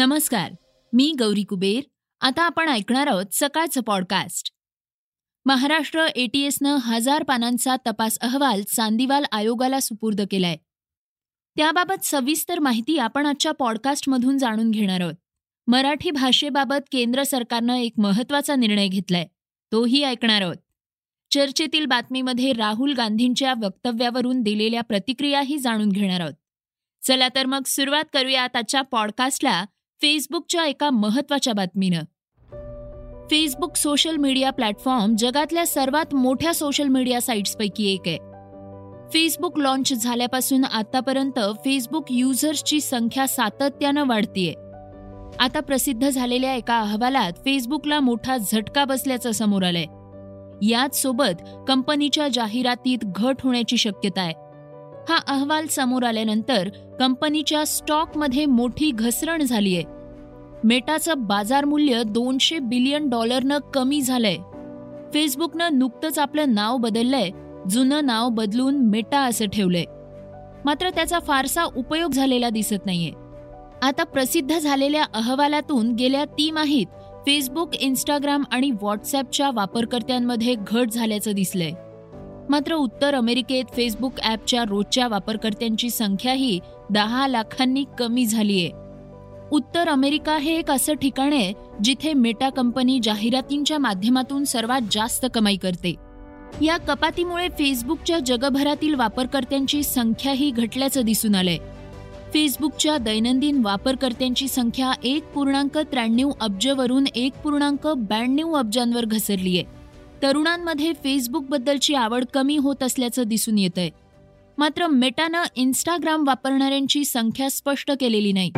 नमस्कार मी गौरी कुबेर. आता आपण ऐकणार आहोत सकाळचं पॉडकास्ट महाराष्ट्र एटीएसनं हजार पानांचा तपास अहवाल चांदीवाल आयोगाला सुपूर्द केलाय. त्याबाबत सविस्तर माहिती आपण आजच्या पॉडकास्टमधून जाणून घेणार आहोत. मराठी भाषेबाबत केंद्र सरकारनं एक महत्त्वाचा निर्णय घेतलाय. तोही ऐकणार आहोत. चर्चेतील बातमीमध्ये राहुल गांधींच्या वक्तव्यावरून दिलेल्या प्रतिक्रियाही जाणून घेणार आहोत. चला तर मग सुरुवात करूया आजच्या पॉडकास्टला फेसबुकच्या एका महत्त्वाच्या बातमीनं. फेसबुक सोशल मीडिया प्लॅटफॉर्म जगातल्या सर्वात मोठ्या सोशल मीडिया साईट्सपैकी एक आहे. फेसबुक लॉन्च झाल्यापासून आतापर्यंत फेसबुक युजर्सची संख्या सातत्यानं वाढतीये. आता प्रसिद्ध झालेल्या एका अहवालात फेसबुकला मोठा झटका बसल्याचं समोर आलंय. याच सोबत कंपनीच्या जाहिरातीत घट होण्याची शक्यता आहे. हा अहवाल समोर आल्यानंतर कंपनीच्या स्टॉकमध्ये मोठी घसरण झालीय. मेटाचं बाजार मूल्य दोनशे बिलियन डॉलरनं कमी झालंय. फेसबुकनं नुकतंच आपलं नाव बदललंय जुनं नाव बदलून मेटा असं ठेवलंय. मात्र त्याचा फारसा उपयोग झालेला दिसत नाहीये. आता प्रसिद्ध झालेल्या अहवालातून गेल्या तिमाहीत फेसबुक इंस्टाग्राम आणि व्हॉट्सअपच्या वापरकर्त्यांमध्ये घट झाल्याचं दिसलंय. मात्र उत्तर अमेरिकेत फेसबुक ॲपच्या रोजच्या वापरकर्त्यांची संख्याही दहा लाखांनी कमी झालीय. उत्तर अमेरिका हे एक असं ठिकाण आहे जिथे मेटा कंपनी जाहिरातींच्या माध्यमातून सर्वात जास्त कमाई करते. या कपातीमुळे फेसबुकच्या जगभरातील वापरकर्त्यांची संख्याही घटल्याचं दिसून आलंय. फेसबुकच्या दैनंदिन वापरकर्त्यांची संख्या एक पूर्णांक त्र्याण्णव अब्जवरून एक पूर्णांक ब्याण्णव अब्जांवर घसरली आहे. तरुणांमध्ये फेसबुकबद्दलची आवड कमी होत असल्याचं दिसून येतंय. मात्र मेटानं इन्स्टाग्राम वापरणाऱ्यांची संख्या स्पष्ट केलेली नाही.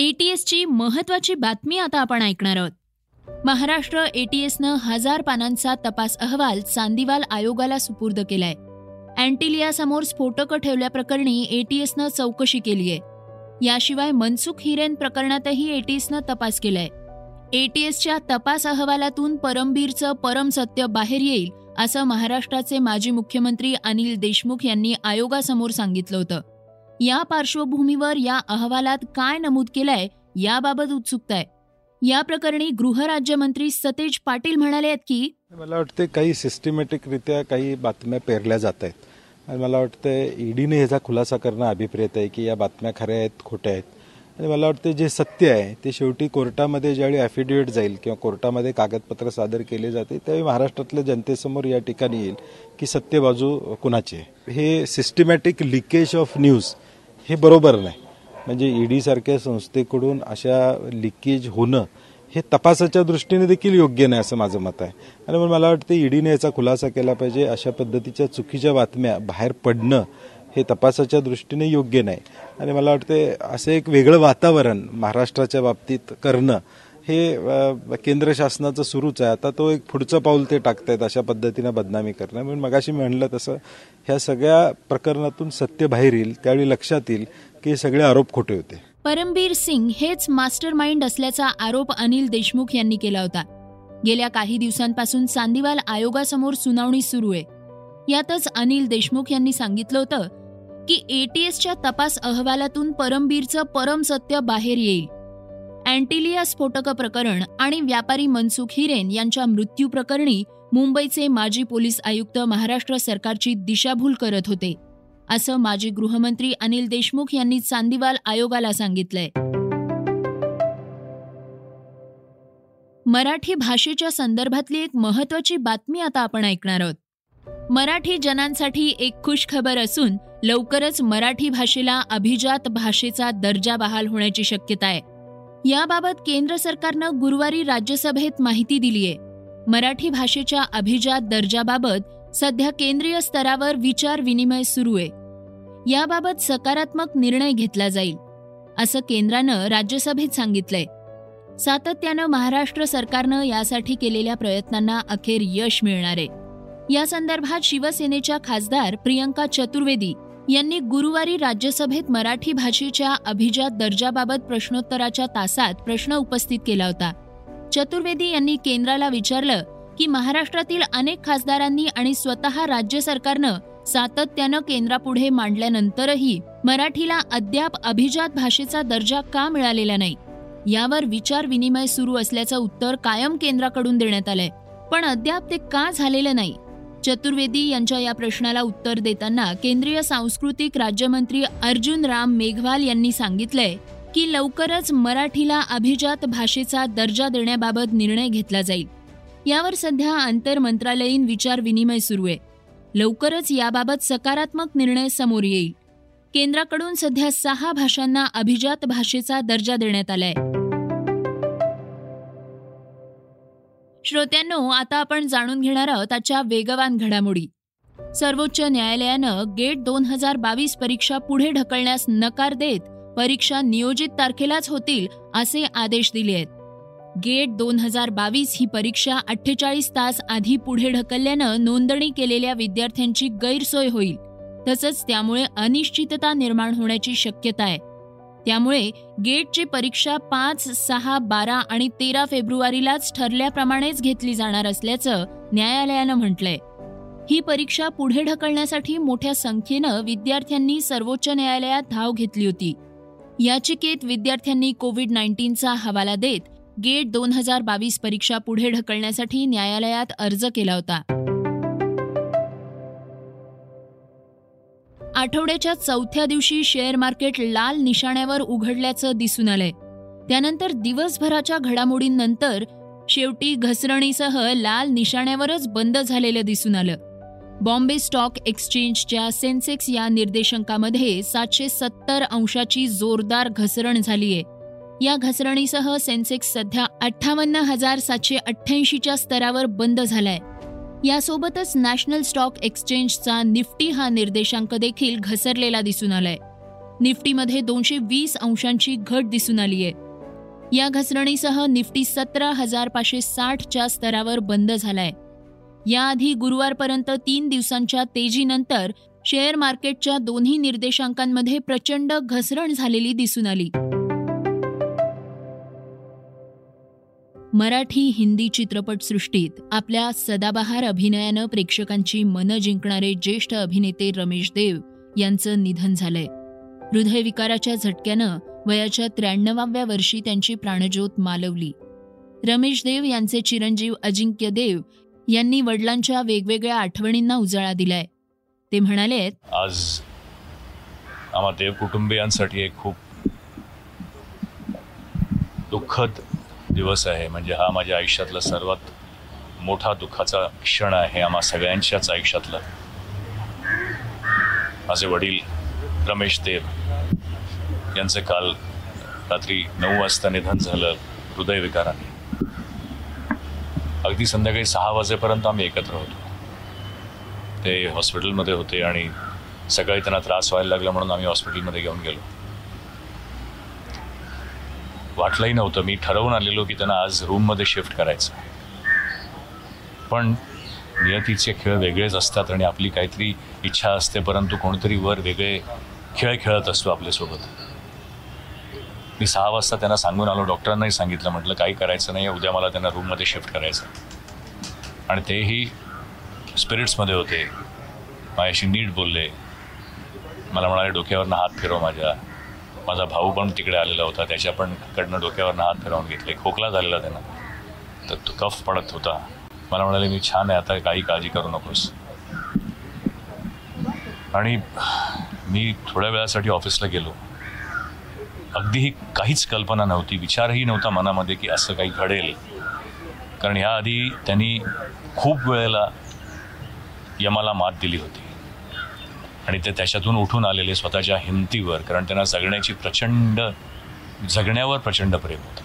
एटीएसची महत्वाची बातमी आता आपण ऐकणार आहोत. महाराष्ट्र एटीएसनं हजार पानांचा तपास अहवाल चांदीवाल आयोगाला सुपूर्द केलाय. अँटिलियासमोर स्फोटकं ठेवल्याप्रकरणी एटीएसनं चौकशी केलीय. याशिवाय मनसुख हिरेन प्रकरणातही एटीएसनं तपास केलाय. एटीएसच्या तपास अहवालातून परमबीरचं परम सत्य बाहेर येईल असं महाराष्ट्राचे माजी मुख्यमंत्री अनिल देशमुख यांनी आयोगासमोर सांगितलं होतं. या पार्श्वभूमीवर या अहवालात काय नमूद केलंय याबाबत उत्सुकता आहे या प्रकरणी गृहराज्यमंत्री सतेज पाटील म्हणाले आहेत की मला वाटते काही सिस्टमॅटिकरित्या काही बातम्या पेरल्या जात आहेत आणि मला वाटतं ईडीने ह्याचा खुलासा करणं अभिप्रेत आहे की या बातम्या खऱ्या आहेत खोट्या आहेत. आणि मला वाटतं जे सत्य आहे ते शेवटी कोर्टामध्ये ज्यावेळी ॲफिडेविट जाईल किंवा कोर्टामध्ये कागदपत्र सादर केले जाते त्यावेळी महाराष्ट्रातल्या जनतेसमोर या ठिकाणी येईल की सत्य बाजू कुणाची आहे. हे सिस्टमॅटिक लिकेज ऑफ न्यूज हे बरोबर नाही. म्हणजे ईडीसारख्या संस्थेकडून अशा लिकेज होणं हे तपासाच्या दृष्टीने देखील योग्य नाही असं माझं मत आहे. आणि मग मला वाटतं ईडीने याचा खुलासा केला पाहिजे अशा पद्धतीच्या चुकीच्या बातम्या बाहेर पडणं हे तपासाच्या दृष्टीने योग्य नाही. आणि मला वाटते असं एक वेगळं वातावरण महाराष्ट्राच्या बाबतीत करणं हे केंद्र शासनाचं सुरूच आहे. आता तो एक पुढचं पाऊल ते टाकतायत अशा पद्धतीनं बदनामी करणं. म्हणून मगाशी मी म्हणलं तसं ह्या सगळ्या प्रकरणातून सत्य बाहेर येईल त्यावेळी लक्षात येईल की सगळे आरोप खोटे होते. परमबीर सिंग हेच मास्टर माइंड असल्याचा आरोप अनिल देशमुख यांनी केला होता. गेल्या काही दिवसांपासून चांदीवाल आयोगासमोर सुनावणी सुरू आहे. यातच अनिल देशमुख यांनी सांगितलं होतं की एटीएसच्या तपास अहवालातून परमबीरचं परम सत्य बाहेर येईल. अँटिलिया स्फोटक प्रकरण आणि व्यापारी मनसुख हिरेन यांच्या मृत्यू प्रकरणी मुंबईचे माजी पोलीस आयुक्त महाराष्ट्र सरकारची दिशाभूल करत होते. असं माजी गृहमंत्री अनिल देशमुख यांनी चांदीवाल आयोगाला सांगितलंय. मराठी भाषेच्या संदर्भातली एक महत्वाची बातमी आता आपण ऐकणार आहोत. मराठी जनांसाठी एक खुश खबर असून लवकरच मराठी भाषेला अभिजात भाषेचा दर्जा बहाल होण्याची शक्यता आहे. याबाबत केंद्र सरकारनं गुरुवारी राज्यसभेत माहिती दिलीय. मराठी भाषेच्या अभिजात दर्जाबाबत सध्या केंद्रीय स्तरावर विचार विनिमय सुरू आहे याबाबत सकारात्मक निर्णय घेतला जाईल असं केंद्रानं राज्यसभेत सांगितलंय. सातत्यानं महाराष्ट्र सरकारनं यासाठी केलेल्या प्रयत्नांना अखेर यश मिळणार. आहे या संदर्भात शिवसेनेच्या खासदार प्रियंका चतुर्वेदी यांनी गुरुवारी राज्यसभेत मराठी भाषेच्या अभिजात दर्जाबाबत प्रश्नोत्तराच्या तासात प्रश्न उपस्थित केला होता. चतुर्वेदी यांनी केंद्राला विचारलं की महाराष्ट्रातील अनेक खासदारांनी आणि स्वतः राज्य सरकारनं सातत्यानं केंद्रापुढे मांडल्यानंतरही मराठीला अद्याप अभिजात भाषेचा दर्जा का मिळालेला नाही? यावर विचार विनिमय सुरू असल्याचं उत्तर कायम केंद्राकडून देण्यात आलंय. पण अद्याप ते का झालेलं नाही? चतुर्वेदी यांच्या या प्रश्नाला उत्तर देताना केंद्रीय सांस्कृतिक राज्यमंत्री अर्जुन राम मेघवाल यांनी सांगितलंय की लवकरच मराठीला अभिजात भाषेचा दर्जा देण्याबाबत निर्णय घेतला जाईल. यावर सध्या आंतरमंत्रालयीन विचार विनिमय सुरू आहे. लवकरच याबाबत सकारात्मक निर्णय समोर येईल. केंद्राकडून सध्या सहा भाषांना अभिजात भाषेचा दर्जा देण्यात आलाय. श्रोत्यांनो आता आपण जाणून घेणार आहोत आजच्या वेगवान घडामोडी. सर्वोच्च न्यायालयानं गेट दोन हजार बावीस परीक्षा पुढे ढकलण्यास नकार देत परीक्षा नियोजित तारखेलाच होतील असे आदेश दिले आहेत. गेट दोन हजार बावीस ही परीक्षा अठ्ठेचाळीस तास आधी पुढे ढकलल्यानं नोंदणी केलेल्या विद्यार्थ्यांची गैरसोय होईल. तसंच त्यामुळे अनिश्चितता निर्माण होण्याची शक्यता आहे. त्यामुळे गेटची परीक्षा पाच सहा बारा आणि तेरा फेब्रुवारीलाच ठरल्याप्रमाणेच घेतली जाणार असल्याचं न्यायालयानं म्हटलंय. ही परीक्षा पुढे ढकलण्यासाठी मोठ्या संख्येनं विद्यार्थ्यांनी सर्वोच्च न्यायालयात धाव घेतली होती. याचिकेत विद्यार्थ्यांनी कोविड नाईन्टीनचा हवाला देत गेट दोन हजार बावीस परीक्षा पुढे ढकलण्यासाठी न्यायालयात अर्ज केला होता. आठवड्याच्या चौथ्या दिवशी शेअर मार्केट लाल निशाण्यावर उघडल्याचं दिसून आलंय. त्यानंतर दिवसभराच्या घडामोडींनंतर शेवटी घसरणीसह लाल निशाण्यावरच बंद झालेलं दिसून आलं. बॉम्बे स्टॉक एक्सचेंजच्या सेन्सेक्स या निर्देशांकामध्ये सातशे सत्तर अंशाची जोरदार घसरण झालीय. या घसरणीसह सेन्सेक्स सध्या अठ्ठावन्न हजार सातशे अठ्ठ्याऐंशीच्या स्तरावर बंद झालाय. यासोबतच नॅशनल स्टॉक एक्सचेंजचा निफ्टी हा निर्देशांक देखील घसरलेला दिसून आलाय. निफ्टीमध्ये दोनशे वीस अंशांची घट दिसून आलीय. या घसरणीसह निफ्टी सतरा हजार पाचशे साठच्या स्तरावर बंद झालाय. याआधी गुरुवारपर्यंत तीन दिवसांच्या तेजीनंतर शेअर मार्केटच्या दोन्ही निर्देशांकांमध्ये प्रचंड घसरण झालेली दिसून आली. मराठी हिंदी चित्रपटसृष्टीत आपल्या सदाबहार अभिनयानं प्रेक्षकांची मनं जिंकणारे ज्येष्ठ अभिनेते रमेश देव यांचं निधन झालंय. हृदयविकाराच्या झटक्यानं वयाच्या त्र्याण्णवाव्या वर्षी त्यांची प्राणज्योत मालवली. रमेश देव यांचे चिरंजीव अजिंक्य देव यांनी वडिलांच्या वेगवेगळ्या आठवणींना उजाळा दिलाय. ते म्हणाले आज आम्हा देव कुटुंबियांसाठी एक खूप दुःखद दिवस आहे. म्हणजे हा माझ्या आयुष्यातला सर्वात मोठा दुःखाचा क्षण आहे. आम्हा सगळ्यांच्याच आयुष्यातला. माझे वडील रमेश देव यांचं काल रात्री नऊ वाजता निधन झालं हृदयविकाराने. अगदी संध्याकाळी सहा वाजेपर्यंत आम्ही एकत्र होतो. ते हॉस्पिटलमध्ये होते आणि सकाळी त्यांना त्रास व्हायला लागला म्हणून आम्ही हॉस्पिटलमध्ये घेऊन गेलो. वाटलंही नव्हतं. मी ठरवून आलेलो की त्यांना आज रूममध्ये शिफ्ट करायचं पण नियतीचे खेळ वेगळेच असतात आणि आपली काहीतरी इच्छा असते परंतु कोणतरी वर वेगळे खेळ खेळत असतो आपल्यासोबत मी सहा वाजता त्यांना सांगून आलो. डॉक्टरांनाही सांगितलं. म्हटलं काही करायचं नाही उद्या मला त्यांना रूममध्ये शिफ्ट करायचं आणि तेही स्पिरिट्समध्ये होते. माझ्याशी नीट बोलले. मला म्हणाले डोक्यावरनं हात फिरव माझ्या. माझा भाऊ पण तिकडे आलेला होता त्याच्या पण कडनं डोक्यावरनं हात फिरवून घेतले. खोकला झालेला त्यांना. तर तो कफ पडत होता. मला म्हणाले मी छान आहे आता काही काळजी करू नकोस. आणि मी थोड्या वेळासाठी ऑफिसला गेलो. अगदीही काहीच कल्पना नव्हती विचारही नव्हता मनामध्ये की असं काही घडेल. कारण ह्याआधी त्यांनी खूप वेळेला यमाला मात दिली होती. आणि ते त्याच्यातून उठून आलेले स्वतःच्या हिमतीवर कारण त्यांना जगण्याची प्रचंड जगण्यावर प्रचंड प्रेम होतं.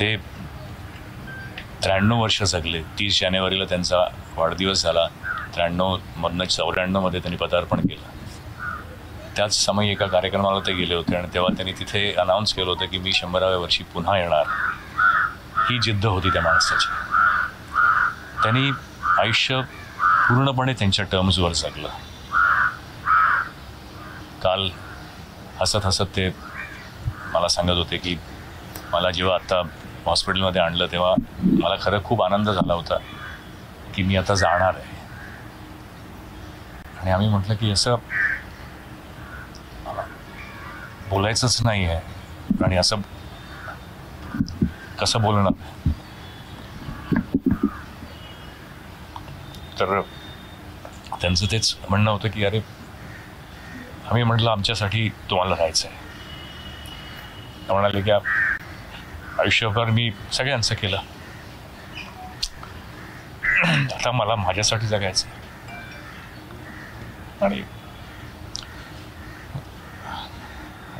ते त्र्याण्णव वर्ष जगले. तीस जानेवारीला त्यांचा वाढदिवस झाला. त्र्याण्णवमधनं चौऱ्याण्णवमध्ये त्यांनी पदार्पण केलं. त्याच समय एका कार्यक्रमाला ते गेले होते आणि तेव्हा त्यांनी तिथे अनाऊन्स केलं होतं की मी शंभराव्या वर्षी पुन्हा येणार. ही जिद्द होती त्या माणसाची. त्यांनी आयुष्य पूर्णपणे त्यांच्या टर्म्सवर जगलं. काल हसत हसत ते मला सांगत होते की मला जेव्हा आत्ता हॉस्पिटलमध्ये आणलं तेव्हा मला खरं खूप आनंद झाला होता की मी आता जाणार आहे. आणि आम्ही म्हटलं की असं बोलायचंच नाही आहे. आणि असं कसं बोलणार? तर त्यांचं तेच म्हणणं होतं की अरे आम्ही म्हटलं आमच्यासाठी तुम्हाला राहायचं आहे म्हणाले की आयुष्यभर मी सगळ्यांचं केलं. आता मला माझ्यासाठी जगायचं आणि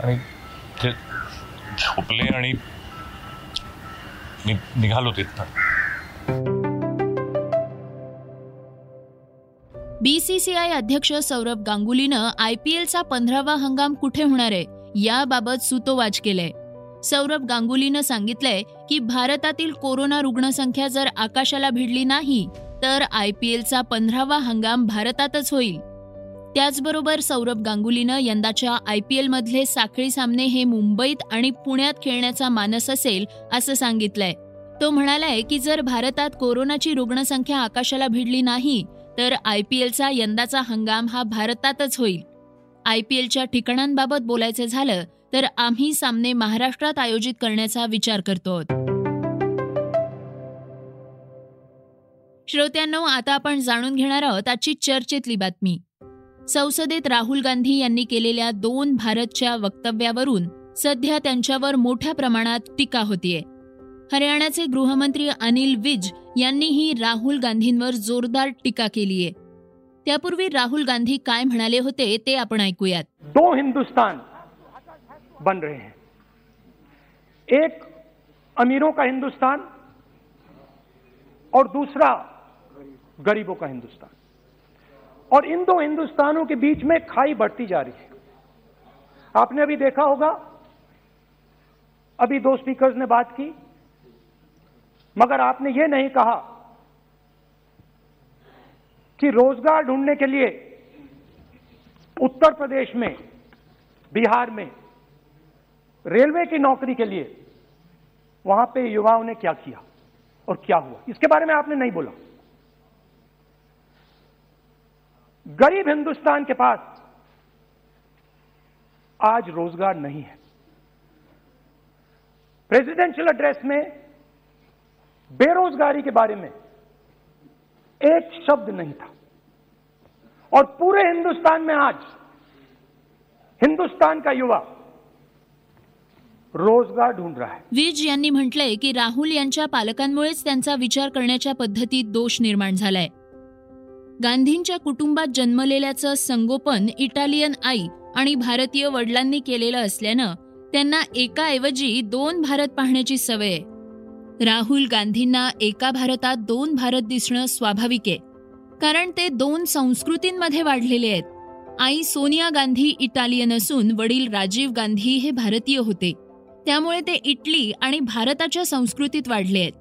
आणि ते झोपले आणि निघालो तिथनं. बीसीसीआय अध्यक्ष सौरभ गांगुलीनं आयपीएलचा पंधरावा हंगाम कुठे होणार आहे याबाबत सुतोवाच केलंय. सौरभ गांगुलीनं सांगितलंय की भारतातील कोरोना रुग्णसंख्या जर आकाशाला भिडली नाही तर आयपीएलचा पंधरावा हंगाम भारतातच होईल. त्याचबरोबर सौरभ गांगुलीनं यंदाच्या आयपीएलमधले साखळी सामने हे मुंबईत आणि पुण्यात खेळण्याचा मानस असेल असं सांगितलंय. तो म्हणालाय की जर भारतात कोरोनाची रुग्णसंख्या आकाशाला भिडली नाही तर आयपीएलचा यंदाचा हंगाम हा भारतातच होईल. आयपीएलच्या ठिकाणांबाबत बोलायचं झालं तर आम्ही सामने महाराष्ट्रात आयोजित करण्याचा विचार करतो. श्रोत्यांनो आता आपण जाणून घेणार आहोत आजची चर्चेतली बातमी. संसदेत राहुल गांधी यांनी केलेल्या दोन भारतच्या वक्तव्यावरून सध्या त्यांच्यावर मोठ्या प्रमाणात टीका होतीये. हरियाणाचे गृहमंत्री अनिल विज यांनीही राहुल गांधींवर जोरदार टीका केलीये त्यापूर्वी राहुल गांधी काय म्हणाले होते ते आपण ऐकूयात. दो हिंदुस्तान बन रहे हैं. एक अमीरों का हिंदुस्तान और दूसरा गरीबों का हिंदुस्तान. और इन दो हिंदुस्तानों के बीच में खाई बढ़ती जा रही है. आपने अभी देखा होगा, अभी दो स्पीकर्स ने बात की मगर आपने ये नहीं कहा कि रोज़गार ढूँढने के लिए उत्तर प्रदेश में, बिहार में, रेलवे की नौकरी के लिए वहाँ पे युवाओं ने क्या किया और क्या हुआ? इसके बारे में आपने नहीं बोला। गरीब हिंदुस्तान के पास आज रोज़गार नहीं है। प्रेसिडेंशियल एड्रेस में बेरोजगारी के बारे में एक शब्द नहीं था। और पूरे हिंदुस्तान में आज हिंदुस्तान का युवा रोजगार ढूंढ रहा है। विज यांनी म्हटलंय की राहुल यांच्या पालकांमुळेच त्यांचा विचार करण्याच्या पद्धतीत दोष निर्माण झालाय. गांधींच्या कुटुंबात जन्मलेल्याचं संगोपन इटालियन आई आणि भारतीय वडिलांनी केलेलं असल्यानं त्यांना एकाऐवजी दोन भारत पाहण्याची सवय आहे. राहुल गांधींना एका भारतात दोन भारत दिसणं स्वाभाविक आहे. कारण ते दोन संस्कृतींमध्ये वाढलेले आहेत. आई सोनिया गांधी इटालियन असून वडील राजीव गांधी हे भारतीय होते. त्यामुळे ते इटली आणि भारताच्या संस्कृतीत वाढले आहेत.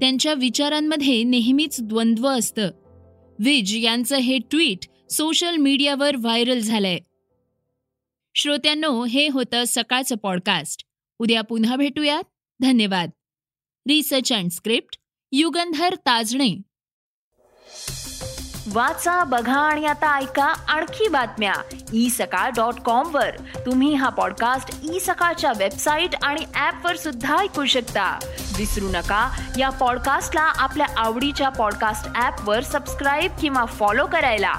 त्यांच्या विचारांमध्ये नेहमीच द्वंद्व असतं. विज यांचं हे ट्विट सोशल मीडियावर व्हायरल झालंय. श्रोत्यांनो हे होतं सकाळचं पॉडकास्ट. उद्या पुन्हा भेटूयात. धन्यवाद. Research and script Yugandhar Tajane वाचा बघा आणि आता ऐका आणखी बातम्या. ई सकाळ डॉट कॉम वर. तुम्ही हा पॉडकास्ट ई सकाळच्या वेबसाईट आणि ऍप वर सुद्धा ऐकू शकता. विसरू नका या पॉडकास्टला आपल्या आवडीच्या पॉडकास्ट ऍप वर सबस्क्राईब किंवा फॉलो करायला.